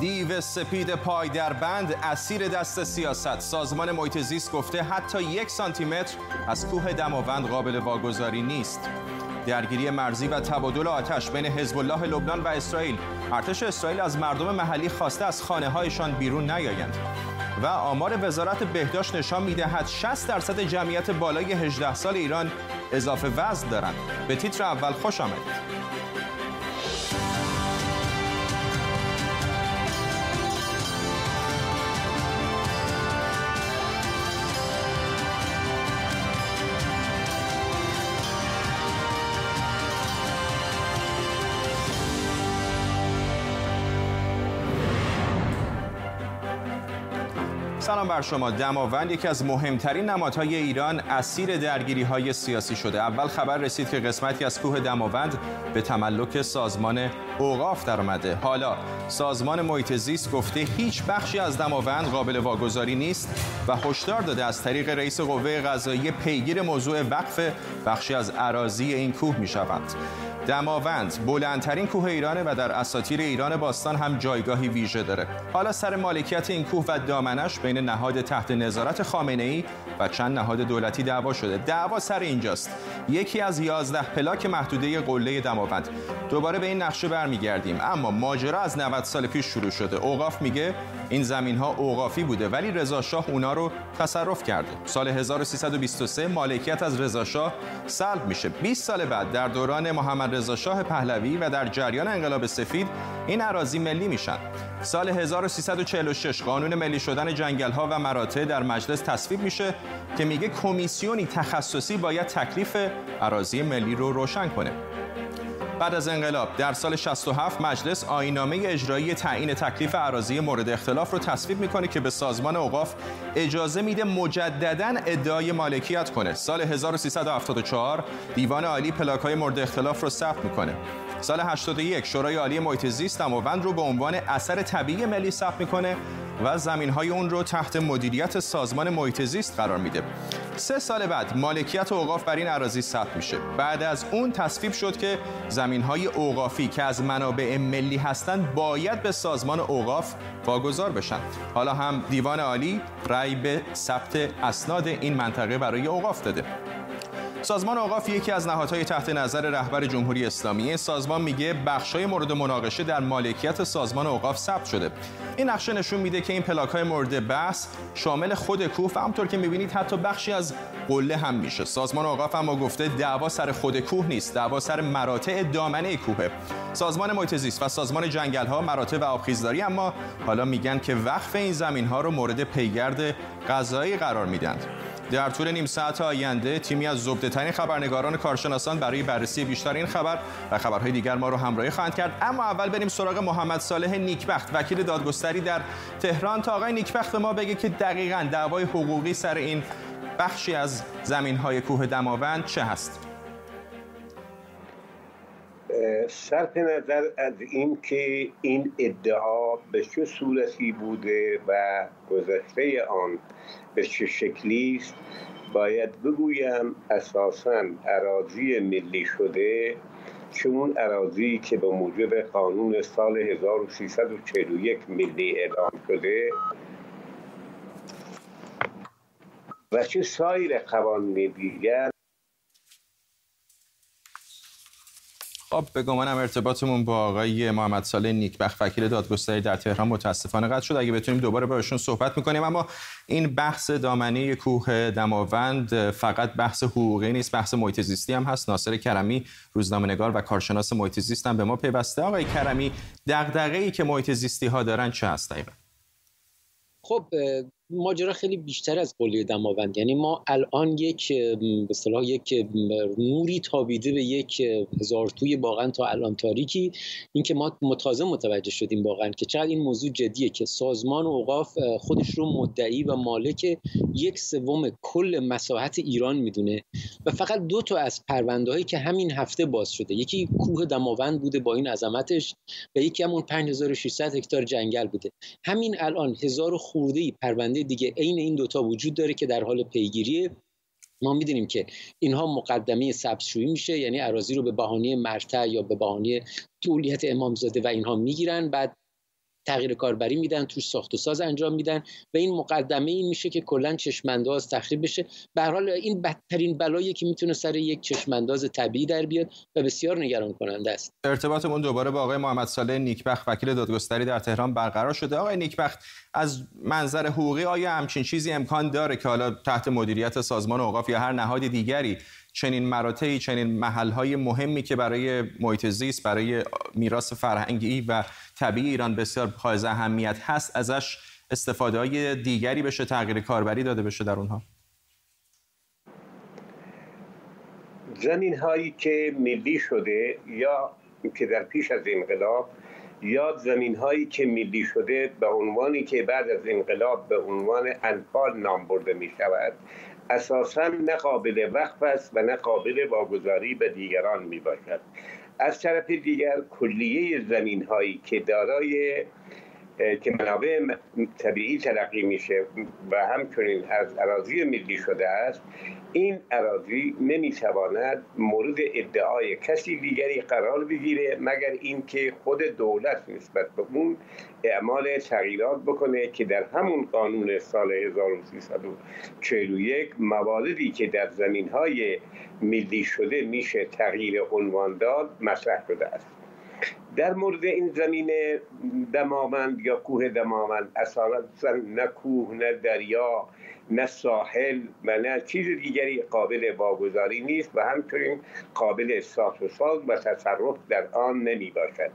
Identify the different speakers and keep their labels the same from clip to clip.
Speaker 1: دیو سپید پای در بند اسیر دست سیاست. سازمان محیط زیست گفته حتی یک سانتی متر از کوه دماوند قابل واگذاری نیست. درگیری مرزی و تبادل آتش بین حزب الله لبنان و اسرائیل. ارتش اسرائیل از مردم محلی خواسته از خانه هایشان بیرون نیایند. و آمار وزارت بهداشت نشان می‌دهد 60 درصد جمعیت بالای 18 سال ایران اضافه وزن دارند. به تیتر اول خوش آمدید. سلام بر شما. دماوند یکی از مهمترین نمادهای ایران اسیر درگیری های سیاسی شده. اول خبر رسید که قسمتی از کوه دماوند به تملک سازمان اوقاف درآمده. حالا سازمان محیط زیست گفته هیچ بخشی از دماوند قابل واگذاری نیست و هشدار داده از طریق رئیس قوه قضایی پیگیر موضوع وقف بخشی از اراضی این کوه می شوند دماوند بلندترین کوه ایرانه و در اساطیر ایران باستان هم جایگاهی ویژه داره. حالا سر مالکیت این کوه و دامنش بین نهاد تحت نظارت خامنه ای و چند نهاد دولتی دعوا شده. دعوا سر اینجاست. یکی از 11 پلاک محدوده قله دماوند. دوباره به این نقشه برمیگردیم. اما ماجرا از 90 سال پیش شروع شده. اوقاف میگه این زمین ها اوقافی بوده ولی رضا شاه اونا رو تصرف کرده. سال 1323 مالکیت از رضا شاه سلب میشه. 20 سال بعد در دوران محمد رضا شاه پهلوی و در جریان انقلاب سفید این اراضی ملی میشن. سال 1346 قانون ملی شدن جنگل ها و مراتع در مجلس تصویب میشه که میگه کمیسیونی تخصصی باید تکلیف اراضی ملی رو روشن کنه. بعد از انقلاب در سال 67 مجلس آینامه اجرایی تعیین تکلیف اراضی مورد اختلاف رو تصویب می‌کنه که به سازمان اوقاف اجازه میده مجددا ادعای مالکیت کنه. سال 1374 دیوان عالی پلاک های مورد اختلاف رو ثبت می‌کنه. سال 81 شورای عالی محیط زیست دماوند رو به عنوان اثر طبیعی ملی ثبت می‌کنه و زمین های اون رو تحت مدیریت سازمان محیط زیست قرار میده. سه سال بعد مالکیت اوقاف بر این اراضی ثبت میشه. بعد از اون تصویب شد که زمین های اوقافی که از منابع ملی هستند باید به سازمان اوقاف واگذار بشن. حالا هم دیوان عالی رأی به ثبت اسناد این منطقه برای اوقاف داده. سازمان اوقاف یکی از نهادهای تحت نظر رهبر جمهوری اسلامی سازمان میگه بخشای مورد مناقشه در مالکیت سازمان اوقاف ثبت شده. این نقشه نشون میده که این پلاک های مورد بحث شامل خود کوه و همطور که می‌بینید حتی بخشی از قله هم میشه. سازمان اوقاف اما گفته دعوا سر خود کوه نیست دعوا سر مراتع دامنه کوهه. سازمان محیط و سازمان جنگل ها مراتع و آبخیزداری اما حالا میگن که وقف این زمین ها رو مورد پیگرد قضایی قرار میدن. در طول نیم ساعت آینده تیمی از زبده ترین خبرنگاران کارشناسان برای بررسی بیشتر این خبر و خبرهای دیگر ما رو همراهی خواهند کرد. اما اول بریم سراغ محمد صالح نیکبخت وکیل دادگستری در تهران. تا آقای نیکبخت ما بگه که دقیقا دعوای حقوقی سر این بخشی از زمین های کوه دماوند چه هست؟
Speaker 2: صرف نظر از این که این ادعا به چه صورتی بوده و گذشته آن به چه شکلی است باید بگویم اساسا اراضی ملی شده چون اراضی که به موجب قانون سال 1341 ملی اعلام شده و چه سایر قوانین دیگر
Speaker 1: خب به گمانم ارتباطمون با آقای محمد ساله نیکبخت وکیل دادگستری در تهران متاسفانه قطع شد. اگه بتونیم دوباره باشون صحبت می‌کنیم اما این بحث دامنه کوه دماوند فقط بحث حقوقی نیست بحث محیط هم هست. ناصر کرمی روزنامه‌نگار و کارشناس محیط زیست هم به ما پیوسته. آقای کرمی دغدغه‌ای که محیط ها دارن چه هست
Speaker 3: خب ماجرا خیلی بیشتر از قله دماوند. یعنی ما الان یک به اصطلاح یک نوری تابیده به یک هزارتوی واقعا تا الان تاریکی. اینکه ما متازه متوجه شدیم واقعا که چقدر این موضوع جدیه که سازمان اوقاف خودش رو مدعی و مالک یک سوم کل مساحت ایران می‌دونه. و فقط دو تا از پرونده هایی که همین هفته باز شده. یکی کوه دماوند بوده با این عظمتش و یکی همون 5600 هکتار جنگل بوده. همین الان هزار خورده ای پرونده دیگه. عین این دوتا وجود داره که در حال پیگیری ما می‌دونیم که اینها مقدمه سبزشویی میشه یعنی عراضی رو به بهانه مرتع یا به بهانه تولیت امامزاده و اینها می‌گیرن. بعد تغییر کاربری میدن توش ساخت و ساز انجام میدن و این مقدمه این میشه که کلا چشمانداز تخریب بشه. به حال این بدترین بلایی که می‌تونه سر یک چشمانداز طبیعی در بیاد و بسیار نگران کننده است.
Speaker 1: ارتباطمون دوباره با آقای محمد صالح نیکبخت وکیل دادگستری در تهران برقرار شده. آقای نیکبخت از منظر حقوقی آیا همچین چیزی امکان داره که حالا تحت مدیریت سازمان اوقاف یا هر نهاد دیگری چنین مراتعی چنین محلهای مهمی که برای محیط زیست برای میراث فرهنگی و طبیعی ایران بسیار حائز اهمیت هست ازش استفاده های دیگری بشه تغییر کاربری داده بشه در اونها.
Speaker 2: زمین هایی که ملی شده یا که در پیش از انقلاب یا زمین هایی که ملی شده به عنوانی که بعد از انقلاب به عنوان انفال نام برده می شود اساسا نه قابل وقف است و نه قابل واگذاری به دیگران می باشد از طرف دیگر کلیه زمین هایی که دارای که منابع طبیعی تلقی میشه و همچنین از اراضی ملی شده است این اراضی نمی‌تواند مورد ادعای کسی دیگری قرار بگیره مگر اینکه خود دولت نسبت به اون اعمال تغییرات بکنه که در همون قانون سال 1341 مواردی که در زمین های ملی شده میشه تغییر عنوان داد مطرح شده است. در مورد این زمین دماوند یا کوه دماوند اصلا نه کوه نه دریا نه ساحل و نه چیز دیگری قابل واگذاری نیست و همچنین قابل ساخت و ساز و تصرف در آن نمی باشد.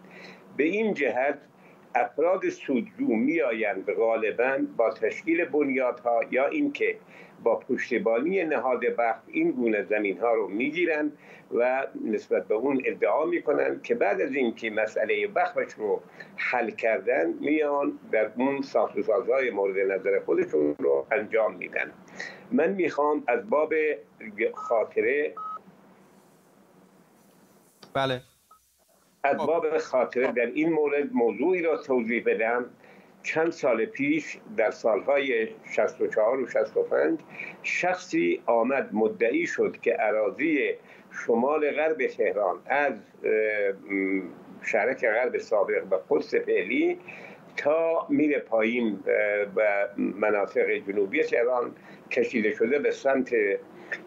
Speaker 2: به این جهت افراد سودجو می آیند غالبا با تشکیل بنیادها یا اینکه با پشتیبانی نهاد وقت این گونه زمین ها رو می‌گیرند و نسبت به اون ادعا می‌کنن که بعد از اینکه مسئله وقفش رو حل کردن میان در اون ساخت سازهای مورد نظر خودشون رو انجام میدن. من می‌خوام از باب خاطره
Speaker 1: بله.
Speaker 2: از باب خاطره در این مورد موضوعی را توضیح بدم. چند سال پیش در سالهای 64 و 65 شخصی آمد مدعی شد که عراضی شمال غرب تهران از شرک غرب سابق و قدس فعلی تا میره پایین و مناطق جنوبی تهران کشیده شده به سمت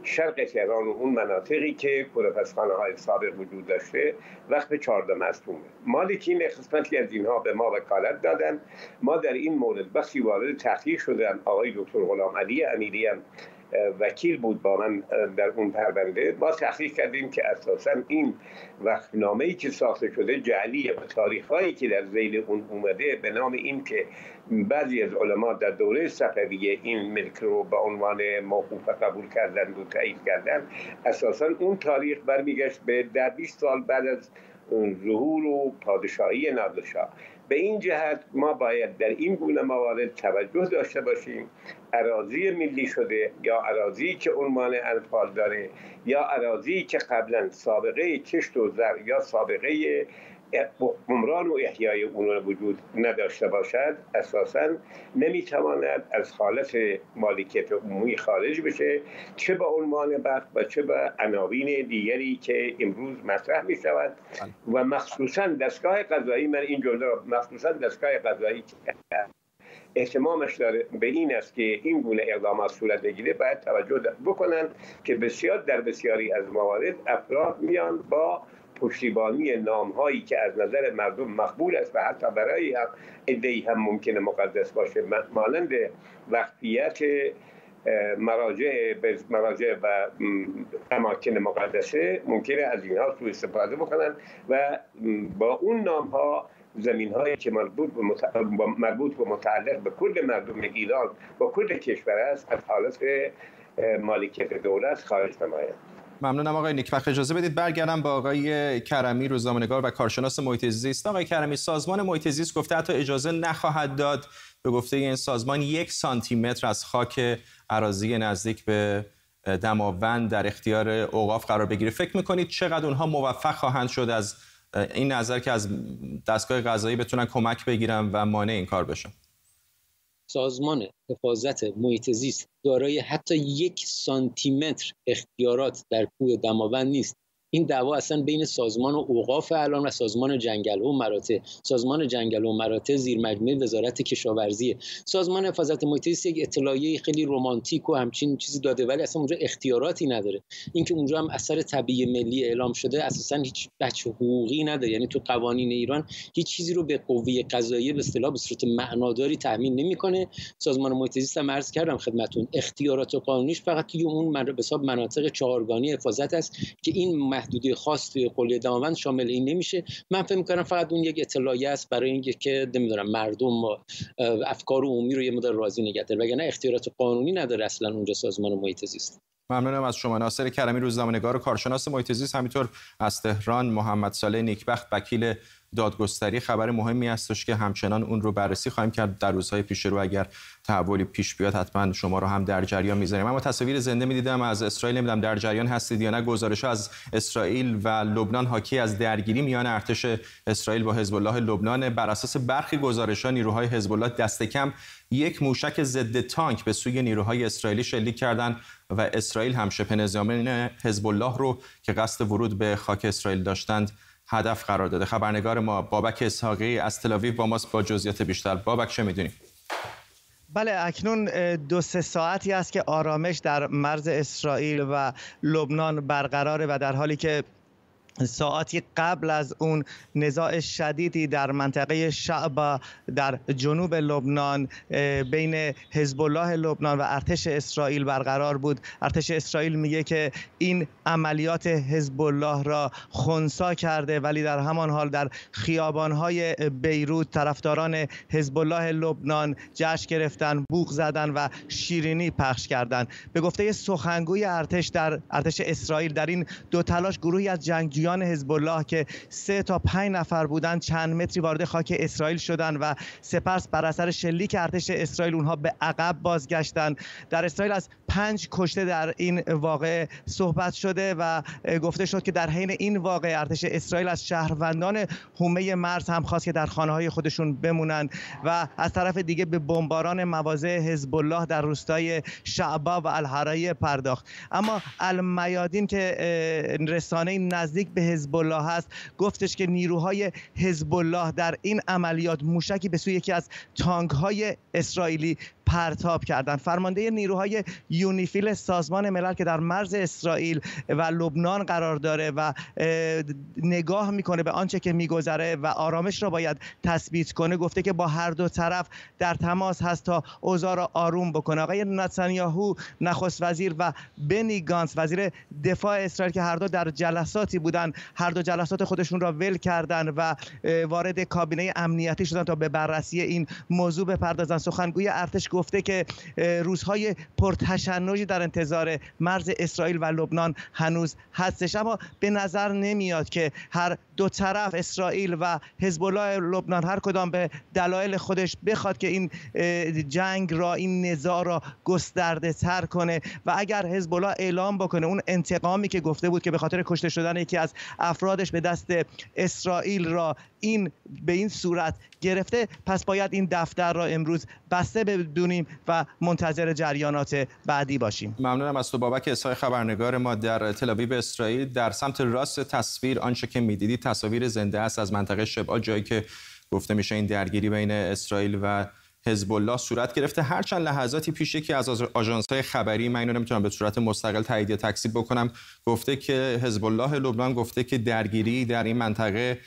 Speaker 2: شرق تهران و اون مناطقی که کودپسخانه های سابق وجود داشته وقت به چهارده مصدومه مالکین قسمتی از اینها به ما وکالت دادن. ما در این مورد بخشی وارد تحقیق شدن آقای دکتر غلام علی امیری هم وکیل بود با من در اون پرونده. ما تحقیق کردیم که اساسا این وقتنامه ای که ساخته شده جعلیه و تاریخ هایی که در زیل اون اومده به نام این که بعضی از علما در دوره صفویه این ملک رو به عنوان موقوف قبول کردن و تایید کردن اساسا اون تاریخ برمیگشت به در 20 سال بعد از ظهور و پادشاهی نادرشاه به این جهت ما باید در این گونه موارد توجه داشته باشیم. اراضی ملی شده یا اراضی که عنوان انفال داره یا اراضی که قبلا سابقه کشت و زر یا سابقه عمران و احیای اون وجود نداشته باشد اساسا نمی‌تواند از حالت مالکیت عمومی خارج بشه چه به عنوان بخت و چه به عناوین دیگری که امروز مطرح می شود و مخصوصا دستگاه قضایی من این جمله مخصوصا دستگاه قضایی احتمامش داره به این است که این گونه اقدامات صورت بگیره باید توجه بکنن که بسیار در بسیاری از موارد افراد میان با پشتیبانی نام هایی که از نظر مردم مقبول است و حتی برای هم ادهی هم ممکنه مقدس باشه مانند وقتیت مراجع مراجع و اماکن مقدسه ممکنه از اینها سوء استفاده بکنن و با اون نام ها زمین هایی که مربوط به مربوط و متعلق به کل مردم ایران و کل کشور است از حالت مالکیت دولت خارج نماید.
Speaker 1: ممنونم آقای نیکبخت. اجازه بدید برگردم با آقای کرمی روزنامه‌نگار و کارشناس محیط زیست آقای کرمی سازمان محیط زیست گفته حتی اجازه نخواهد داد به گفته این سازمان یک سانتی متر از خاک اراضی نزدیک به دماوند در اختیار اوقاف قرار بگیره. فکر می‌کنید چقدر اونها موفق خواهند شد از این نظر که از دستگاه قضایی بتونن کمک بگیرن و مانع این کار بشن؟
Speaker 3: سازمان حفاظت محیط زیست دارای حتی یک سانتی متر اختیارات در کوه دماوند نیست. این دعوا اصلا بین سازمان و اوقاف الان و سازمان جنگل و مراتع. سازمان جنگل و مراتع زیر مجموعه وزارت کشاورزی سازمان حفاظت محیط یک اطلاعیه خیلی رمانتیک و همچین چیزی داده ولی اصلا اونجا اختیاراتی نداره. اینکه اونجا هم اثر طبیعی ملی اعلام شده اساسا هیچ بچه حقوقی نداره. یعنی تو قوانین ایران هیچ چیزی رو به قوه قضاییه به اصطلاح به صورت معناداری تامین نمی‌کنه. سازمان محیط زیست هم عرض کردم خدمتون اختیارات و قانونیش فقط توی اون به حساب مناطق چهارگانی حفاظت است که این محدودی خاص توی قله داماوند شامل این نمیشه. من فکر می‌کنم فقط اون یک اطلاعیه است برای اینکه که نمی‌دونم مردم افکار عمومی رو یه مدار راضی نگه داره. وگرنه اختیارات قانونی نداره اصلا اونجا سازمان محیط زیست.
Speaker 1: ممنونم از شما. ناصر کرمی روزنامه‌نگار و کارشناس محیط زیست. همینطور از تهران محمد صالح نیکبخت وکیل دادگستری خبر مهمی هستش که همچنان اون رو بررسی خواهیم کرد. در روزهای پیش رو اگر تحولی پیش بیاد حتما شما رو هم در جریان می‌ذاریم. اما تصاویر زنده می‌دیدم. از اسرائیل نمی‌دونم در جریان هستید یا نه. گزارش از اسرائیل و لبنان حاکی از درگیری میان ارتش اسرائیل با حزب الله لبنان. بر اساس برخی گزارش ها نیروهای حزب الله دست کم یک موشک ضد تانک به سوی نیروهای اسرائیلی شلیک کردند و اسرائیل هم شبه نظامیان حزب الله رو که قصد ورود به خاک اسرائیل داشتند هدف قرار داده. خبرنگار ما بابک اسحاقی از تلاویو با ماست با جزئیات بیشتر. بابک چه می‌دونیم
Speaker 4: بله اکنون دو سه ساعتی است که آرامش در مرز اسرائیل و لبنان برقراره و در حالی که ساعتی قبل از اون نزاع شدیدی در منطقه شعبا در جنوب لبنان بین حزب الله لبنان و ارتش اسرائیل برقرار بود. ارتش اسرائیل میگه که این عملیات حزب الله را خونسا کرده ولی در همان حال در خیابانهای بیروت طرفداران حزب الله لبنان جشن گرفتن بوق زدن و شیرینی پخش کردند به گفته سخنگوی ارتش در ارتش اسرائیل در این دو تلاش گروهی از جنگجویان جنگجویان حزب الله که سه تا پنج نفر بودند چند متری وارد خاک اسرائیل شدند و سپس بر اثر شلیک ارتش اسرائیل اونها به عقب بازگشتند در اسرائیل از پنج کشته در این واقع صحبت شده و گفته شد که در حین این واقع ارتش اسرائیل از شهروندان حومه مرز هم خواست که در خانه های خودشون بمونند و از طرف دیگه به بمباران مواضع حزب الله در روستای شعبا و الحرایه پرداخت. اما المیادین که رسانه نزدیک به حزب الله هست. گفتش که نیروهای حزب الله در این عملیات موشکی به سوی یکی از تانک های اسرائیلی پرتاب کردن. فرمانده نیروهای یونیفیل سازمان ملل که در مرز اسرائیل و لبنان قرار داره و نگاه می‌کنه به آنچه که میگذره و آرامش را باید تثبیت کنه گفته که با هر دو طرف در تماس هست تا اوضاع را آروم بکنه. آقای نتانیاهو نخست وزیر و بنی گانس وزیر دفاع اسرائیل که هر دو در جلساتی بودن هر دو جلسات خودشون را ول کردن و وارد کابینه امنیتی شدن تا به بررسی این موضوع بپردازن. سخنگوی ارتش گفته که روزهای پرتشنجی در انتظار مرز اسرائیل و لبنان هنوز هستش. اما به نظر نمیاد که هر دو طرف اسرائیل و حزب الله لبنان هر کدام به دلایل خودش بخواد که این جنگ را این نزاع را گسترده تر کنه. و اگر حزب الله اعلام بکنه اون انتقامی که گفته بود که به خاطر کشته شدن یکی از افرادش به دست اسرائیل را این به این صورت گرفته پس باید این دفتر را امروز بسته بدونیم و منتظر جریانات بعدی باشیم.
Speaker 1: ممنونم از تو بابک اسای خبرنگار ما در تل اسرائیل. در سمت راست تصویر آنچه که می‌دیدید تصاویر زنده است از منطقه شبا جایی که گفته میشه این درگیری بین اسرائیل و حزب الله صورت گرفته. هر چند لحظاتی پیش یکی از آژانس های خبری من اینو نمی‌تونم به صورت مستقل تایید تکذیب بکنم گفته که حزب الله لبنان گفته که درگیری در این منطقه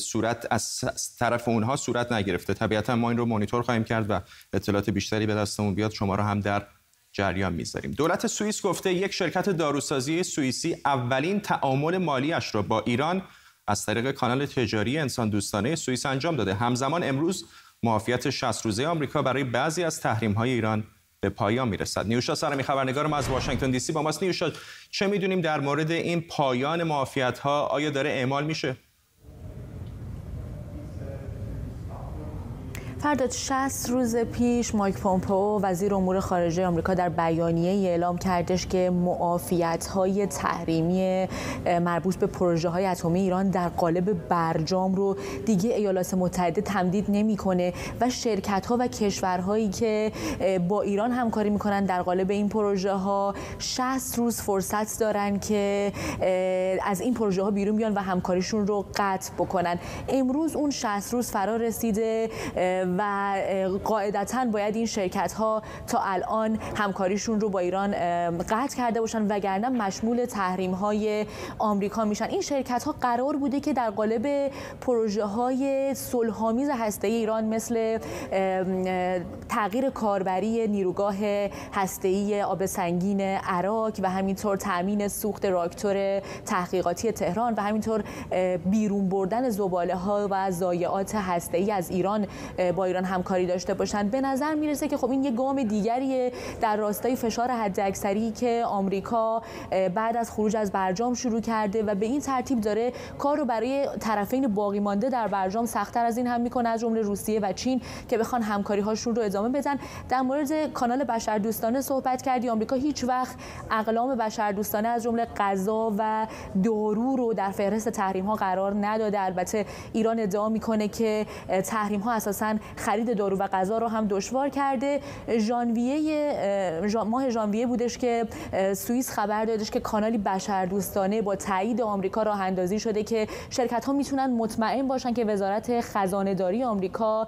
Speaker 1: صورت از طرف اونها صورت نگرفته. طبیعتا ما این رو مانیتور خواهیم کرد و اطلاعات بیشتری به دستمون بیاد شما رو هم در جریان می‌ذاریم. دولت سوئیس گفته یک شرکت داروسازی سوئیسی اولین تعامل مالیش را با ایران از طریق کانال تجاری انسان دوستانه سوئیس انجام داده. همزمان امروز معافیت 60 روزه آمریکا برای بعضی از تحریم های ایران به پایان می‌رسد. نیوشا سرمی خبرنگار ما از واشنگتن دی سی با ماست. نیوشا چه می‌دونیم در مورد این پایان معافیت ها آیا داره اعمال میشه؟
Speaker 5: فرداد 60 روز پیش مایک پومپو وزیر امور خارجه آمریکا در بیانیه اعلام کردش که معافیت های تحریمی مربوط به پروژه های اتمی ایران در قالب برجام رو دیگه ایالات متحده تمدید نمی‌کنه و شرکت ها و کشورهایی که با ایران همکاری می‌کنن در قالب این پروژه ها 60 روز فرصت دارن که از این پروژه ها بیرون بیان و همکاریشون رو قطع بکنن. امروز اون 60 روز فرا رسیده و قاعدتا باید این شرکت ها تا الان همکاریشون رو با ایران قطع کرده باشن وگرنه مشمول تحریم های آمریکا میشن. این شرکت ها قرار بوده که در قالب پروژه های صلحآمیز هسته ایران مثل تغییر کاربری نیروگاه هسته آب سنگین عراق و همینطور تامین سوخت راکتور تحقیقاتی تهران و همینطور بیرون بردن زباله ها و ضایعات هسته ای از ایران با ایران همکاری داشته باشند. به نظر می‌رسه که خب این یه گام دیگریه در راستای فشار حداکثری که آمریکا بعد از خروج از برجام شروع کرده و به این ترتیب داره کار رو برای طرفین باقی مانده در برجام سختتر از این هم می‌کنه از جمله روسیه و چین که بخوان همکاری هاشون رو ادامه بدن. در مورد کانال بشردوستانه صحبت کردی. آمریکا هیچ وقت اقلام بشردوستانه از جمله غذا و دارو رو در فهرست تحریم ها قرار نداده. البته ایران ادعا می‌کنه که تحریم ها اساسا خرید دارو و غذا رو هم دشوار کرده. ژانویه ماه ژانویه بودش که سوئیس خبر دادش که کانالی بشردوستانه با تایید آمریکا راه اندازی شده که شرکت ها می‌تونن مطمئن باشن که وزارت خزانه داری آمریکا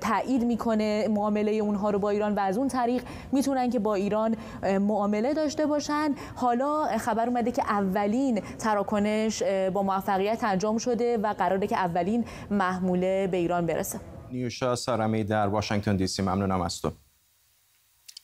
Speaker 5: تایید می‌کنه معامله اونها رو با ایران و از اون طریق می‌تونن که با ایران معامله داشته باشن. حالا خبر اومده که اولین تراکنش با موفقیت انجام شده و قراره که اولین محموله به ایران برسه.
Speaker 1: نیوشا سارمی در واشنگتن دی سی. ممنونم از تو.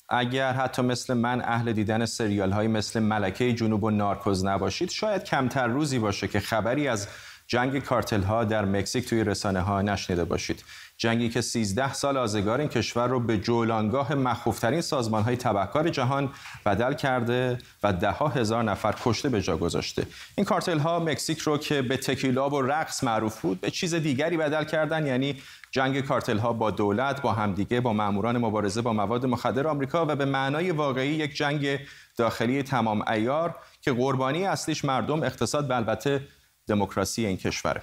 Speaker 1: اگر حتی مثل من اهل دیدن سریال های مثل ملکه جنوب و نارکوز نباشید شاید کمتر روزی باشه که خبری از جنگ کارتل ها در مکزیک توی رسانه ها نشنیده باشید. جنگی که 13 سال آزگار این کشور رو به جولانگاه مخوفترین سازمان های تبهکار جهان بدل کرده و ده ها هزار نفر کشته به جا گذاشته. این کارتل ها مکزیک رو که به تکیلا و رقص معروف بود به چیز دیگری بدل کردن یعنی جنگ کارتل ها با دولت با همدیگه با ماموران مبارزه با مواد مخدر آمریکا و به معنای واقعی یک جنگ داخلی تمام ایار که قربانی اصلیش مردم اقتصاد و البته دموکراسی این کشوره.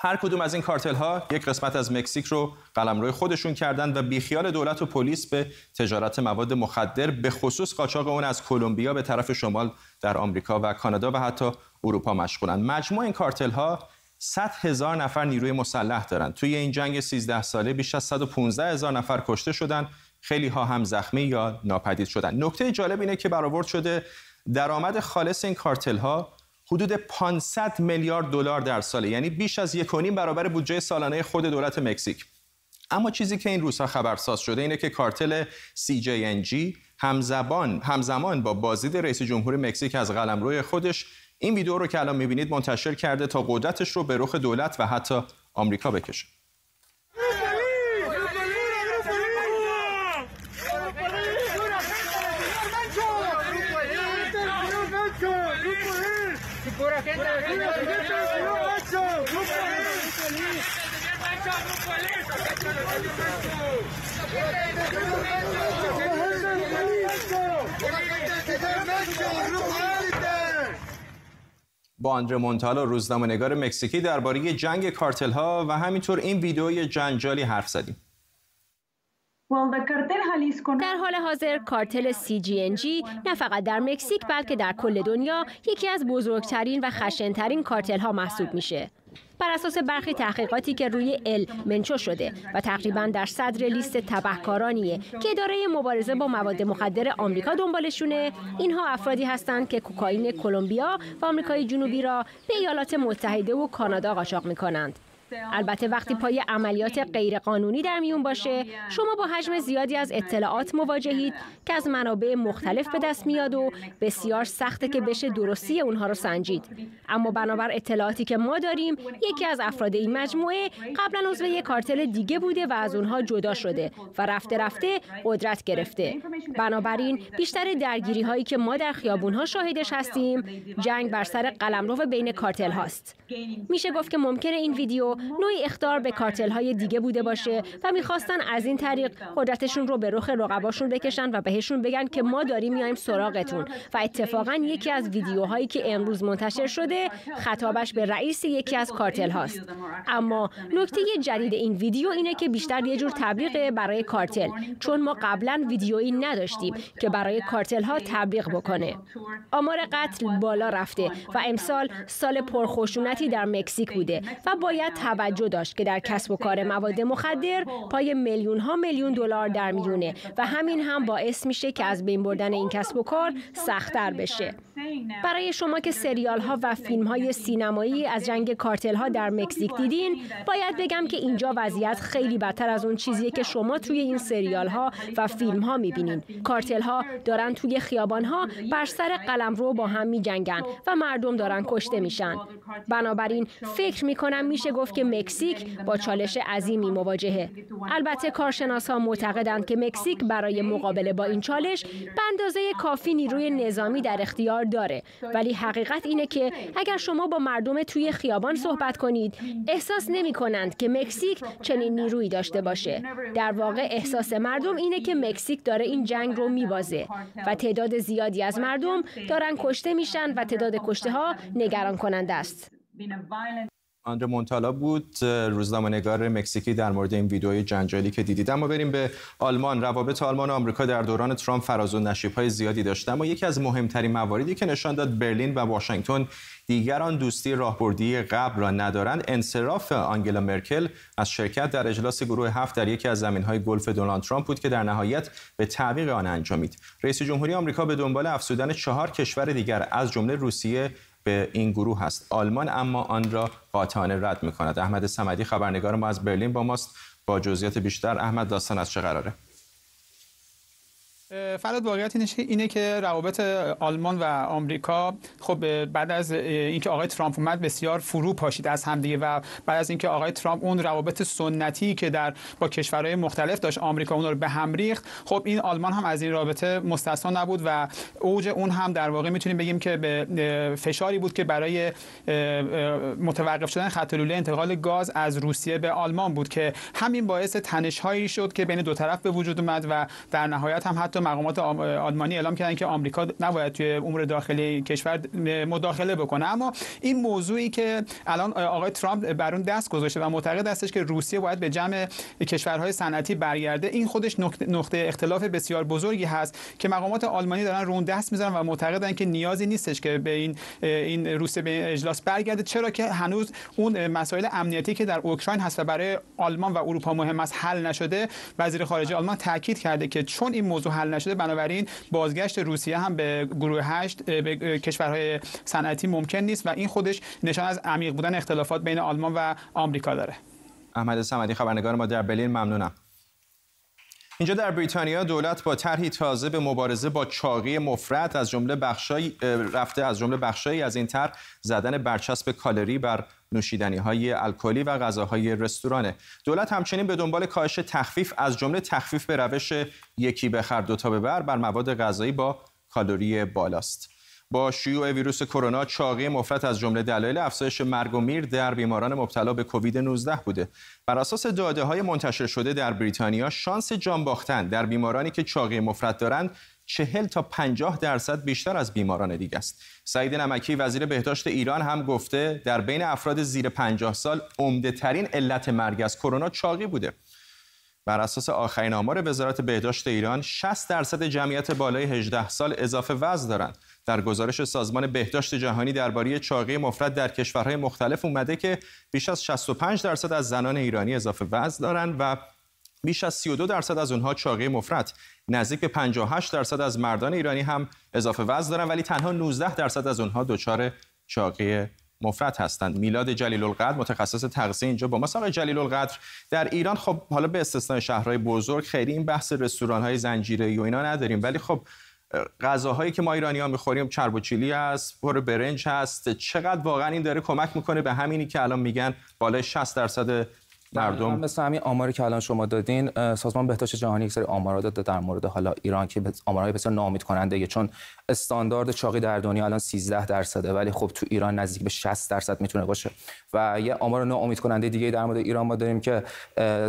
Speaker 1: هر کدوم از این کارتل ها یک قسمت از مکزیک رو قلمرو خودشون کردن و بیخیال دولت و پلیس به تجارت مواد مخدر به خصوص قاچاق اون از کلمبیا به طرف شمال در آمریکا و کانادا و حتی اروپا مشغولن. مجموع این کارتل ها 100 هزار نفر نیروی مسلح دارن. توی این جنگ 13 ساله بیش از 115 هزار نفر کشته شدن. خیلی ها هم زخمی یا ناپدید شدن. نکته جالب اینه که برآورد شده درآمد خالص این کارتل ها حدود 500 میلیارد دلار در سال یعنی بیش از یک برابر بودجه سالانه خود دولت مکزیک. اما چیزی که این روزها خبرساز شده اینه که کارتل CJNG همزبان همزمان با بازدید رئیس جمهور مکزیک از قلمروی خودش این ویدیو رو که الان می‌بینید منتشر کرده تا قدرتش رو به رخ دولت و حتی آمریکا بکشه با آندره مونتالا روزنامه‌نگار مکزیکی درباره جنگ کارتل ها و همینطور این ویدئوی جنجالی حرف زدیم.
Speaker 6: در حال حاضر کارتل CGNG نه فقط در مکزیک بلکه در کل دنیا یکی از بزرگترین و خشنترین کارتل ها محسوب میشه. بر اساس برخی تحقیقاتی که روی ال منچو شده و تقریبا در صدر لیست تبهکارانیه که اداره مبارزه با مواد مخدر آمریکا دنبالشونه اینها افرادی هستند که کوکائین کلمبیا و آمریکای جنوبی را به ایالات متحده و کانادا قاچاق می‌کنند. البته وقتی پای عملیات غیرقانونی در میون باشه شما با حجم زیادی از اطلاعات مواجهید که از منابع مختلف به دست میاد و بسیار سخته که بشه درستی اونها رو سنجید. اما بنابر اطلاعاتی که ما داریم یکی از افراد این مجموعه قبلا عضو یک کارتل دیگه بوده و از اونها جدا شده و رفته رفته قدرت گرفته. بنابراین بیشتر درگیری هایی که ما در خیابون ها شاهدش هستیم جنگ بر سر قلمرو بین کارتل هاست. میشه گفت که ممکنه این ویدیو نوعی اختار به کارتل های دیگه بوده باشه و می‌خواستن از این طریق قدرتشون رو به رخ رقباشون بکشن و بهشون بگن که ما داریم میایم سراغتون. و اتفاقا یکی از ویدیوهایی که امروز منتشر شده خطابش به رئیس یکی از کارتل هاست اما نکته جدید این ویدیو اینه که بیشتر یه جور تبلیغ برای کارتل چون ما قبلا ویدیویی نداشتیم که برای کارتل ها تبلیغ بکنه. آمار قتل بالا رفته و امسال سال پرخشونتی در مکزیک بوده و باید توجه داشت که در کسب و کار مواد مخدر پای میلیون ها میلیون دلار در میونه و همین هم باعث میشه که از بین بردن این کسب و کار سختتر بشه. برای شما که سریال ها و فیلم های سینمایی از جنگ کارتل ها در مکزیک دیدین باید بگم که اینجا وضعیت خیلی بدتر از اون چیزیه که شما توی این سریال ها و فیلم ها می‌بینین. کارتل ها دارن توی خیابان ها بر سر قلم رو با هم میجنگن و مردم دارن کشته میشن. بنابراین فکر می‌کنم میشه گفت که مکزیک با چالش عظیمی مواجهه. البته کارشناس ها معتقدند که مکزیک برای مقابله با این چالش به اندازه کافی نیروی نظامی در اختیار داره. ولی حقیقت اینه که اگر شما با مردم توی خیابان صحبت کنید احساس نمی کنند که مکزیک چنین نیرویی داشته باشه. در واقع احساس مردم اینه که مکزیک داره این جنگ رو میبازه و تعداد زیادی از مردم دارن کشته میشن و تعداد کشته ها نگران کننده است.
Speaker 1: آندر مونتالا بود روزنامه نگار مکزیکی در مورد این ویدیوی جنجالی که دیدید. اما بریم به آلمان. روابط آلمان و آمریکا در دوران ترامپ فراز و های زیادی داشته اما یکی از مهمترین مواردی که نشان داد برلین و واشنگتن دیگران دوستی راهبردی قبل را ندارند. انصراف آنگلا مرکل از شرکت در اجلاس گروه هفت در یکی از زمینهای گلف دونالد ترامپ بود که در نهایت به تعویق آن انجامید. رئیس جمهوری آمریکا به دنبال افزودن چهار کشور دیگر از جمله روسیه به این گروه هست. آلمان اما آن را قاطعانه رد می کند احمد سمدی خبرنگار ما از برلین با ماست. با جزئیات بیشتر احمد داستان از چه قراره؟
Speaker 7: فراد واقعیت اینه که روابط آلمان و آمریکا خب بعد از اینکه آقای ترامپ اومد بسیار فرو پاشید از همدیگه و بعد از اینکه آقای ترامپ اون روابط سنتی که در با کشورهای مختلف داشت آمریکا اون رو به هم ریخت خب این آلمان هم از این رابطه مستثنا نبود و اوج اون هم در واقع می‌تونیم بگیم که به فشاری بود که برای متوقف شدن خط لوله انتقال گاز از روسیه به آلمان بود که همین باعث تنش‌هایی شد که بین دو طرف به وجود اومد و در نهایت هم حتی مقامات آلمانی اعلام کردن که آمریکا نباید توی امور داخلی کشور مداخله بکنه. اما این موضوعی که الان آقای ترامپ بر اون دست گذاشته و معتقد هستش که روسیه باید به جمع کشورهای صنعتی برگرده این خودش نقطه اختلاف بسیار بزرگی هست که مقامات آلمانی دارن رون دست می‌زنن و معتقدن که نیازی نیستش که به این این روسیه به اجلاس برگرده چرا که هنوز اون مسائل امنیتی که در اوکراین هست و برای آلمان و اروپا مهم است حل نشده. وزیر خارجه آلمان تاکید کرده که چون این موضوع نشده. بنابراین بازگشت روسیه هم به گروه هشت به کشورهای صنعتی ممکن نیست و این خودش نشان از عمیق بودن اختلافات بین آلمان و آمریکا داره.
Speaker 1: احمد صمدی خبرنگار ما در برلین. ممنونم. اینجا در بریتانیا دولت با طرحی تازه به مبارزه با چاقی مفرد از جمله بخشای رفته از جمله بخشایی از این طرح زدن برچسب کالری بر نوشیدنی های الکلی و غذاهای رستورانه. دولت همچنین به دنبال کاهش تخفیف از جمله تخفیف به روش یکی بخر دو تا ببر بر مواد غذایی با کالری بالاست. با شیوع ویروس کرونا چاقی مفرط از جمله دلایل افزایش مرگ و میر در بیماران مبتلا به کووید 19 بوده بر اساس داده های منتشر شده در بریتانیا شانس جان باختن در بیمارانی که چاقی مفرط دارند چهل تا 50 درصد بیشتر از بیماران دیگه است. سعید نمکی وزیر بهداشت ایران هم گفته در بین افراد زیر 50 سال عمده ترین علت مرگ از کرونا چاقی بوده. بر اساس آخرین آمار وزارت بهداشت ایران 60 درصد جمعیت بالای 18 سال اضافه وزن دارند. در گزارش سازمان بهداشت جهانی درباره چاقی مفرد در کشورهای مختلف اومده که بیش از 65 درصد از زنان ایرانی اضافه وزن دارند و بیش از 32 درصد از اونها چاقی مفرد. نزدیک به 58 درصد از مردان ایرانی هم اضافه وزن دارن ولی تنها 19 درصد از اونها دچار چاقی مفرد هستند. میلاد جلیل القدر متخصص تغذیه اینجا با ما آقای جلیل القدر در ایران خب حالا به استثنای شهرهای بزرگ خیلی این بحث رستوران های زنجیره و اینا نداریم ولی خب غذاهایی که ما ایرانی ها می‌خوریم چرب و چیلی هست پر برنج هست. چقدر واقعا این داره کمک می‌کنه به همینی که الان میگن بالای 60 درصد مردم
Speaker 8: مثل همین آماری که الان شما دادین سازمان بهداشت جهانی یک سری آمارا داده در مورد حالا ایران که آمارهای بسیار ناامید کننده چون استاندارد چاقی در دنیا الان 13 درصده ولی خب تو ایران نزدیک به 60 درصد می‌تونه باشه. و یه آمار ناامید کننده دیگه در مورد ایران ما داریم که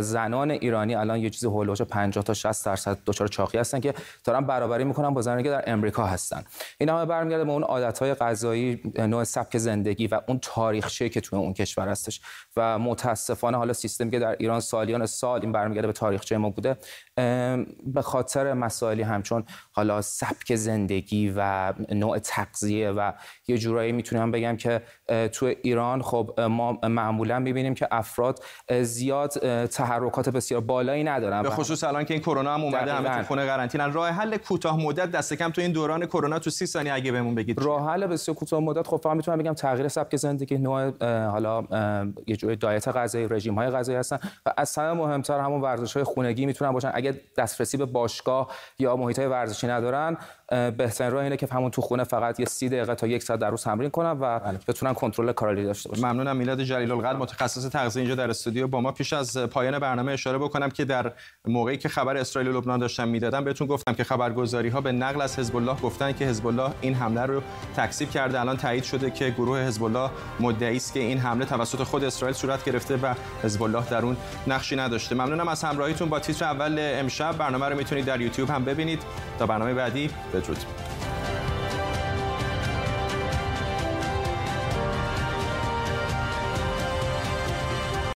Speaker 8: زنان ایرانی الان یه چیزی هولوش 50 تا 60 درصد دچار چاقی هستن که دارن برابری می‌کنن با زنانی که در امریکا هستن. این همه برمیگرده به اون عادت‌های غذایی نوع سبک زندگی و اون تاریخچه که تو اون کشور هستش. و متاسفانه حالا سیستمی که در ایران سالیان سال این برمیگرده به تاریخچه ما بوده به خاطر مسائلی همچون حالا سبک زندگی و نوع تغذیه و یه جورایی می‌تونم بگم که تو ایران خب ما معمولا می‌بینیم که افراد زیاد تحرکات بسیار بالایی ندارن
Speaker 1: به خصوص الان که این کرونا هم اومده همه تو خونه قرنطینه راه حل کوتاه مدت دست کم تو این دوران کرونا تو 30 ثانیه اگه بهمون بگید.
Speaker 8: راه حل بسیار کوتاه مدت خب فقط می‌تونم بگم تغییر سبک زندگی نوع حالا یه جوری دایت غذایی رژیم های غذایی هستن. و از همه مهمتر همون ورزش های خونگی می‌تونن باشن. اگه دسترسی به باشگاه یا محیط های ورزشی ندارن بهترین راه اینه که همون تو خونه فقط یه 30 دقیقه تا یک ساعت در روز تمرین کنن و بله. بتونن کنترل کالری داشته باشن.
Speaker 1: ممنونم میلاد جلیل القلب متخصص تغذیه اینجا در استودیو با ما. پیش از پایان برنامه اشاره بکنم که در موقعی که خبر اسرائیل و لبنان داشتم می‌دادم بهتون گفتم که خبرگزاری ها به نقل از حزب الله گفتن که حزب الله این حمله رو تکذیب کرده. الان تایید شده که گروه حزب الله مدعی است که این حمله توسط خود اسرائیل صورت گرفته و حزب الله در اون نقشی نداشته. ممنونم از همراهیتون با تیتر اول امشب. برنامه رو می‌تونید در یوتیوب هم ببینید. تا برنامه بعدی بدرود.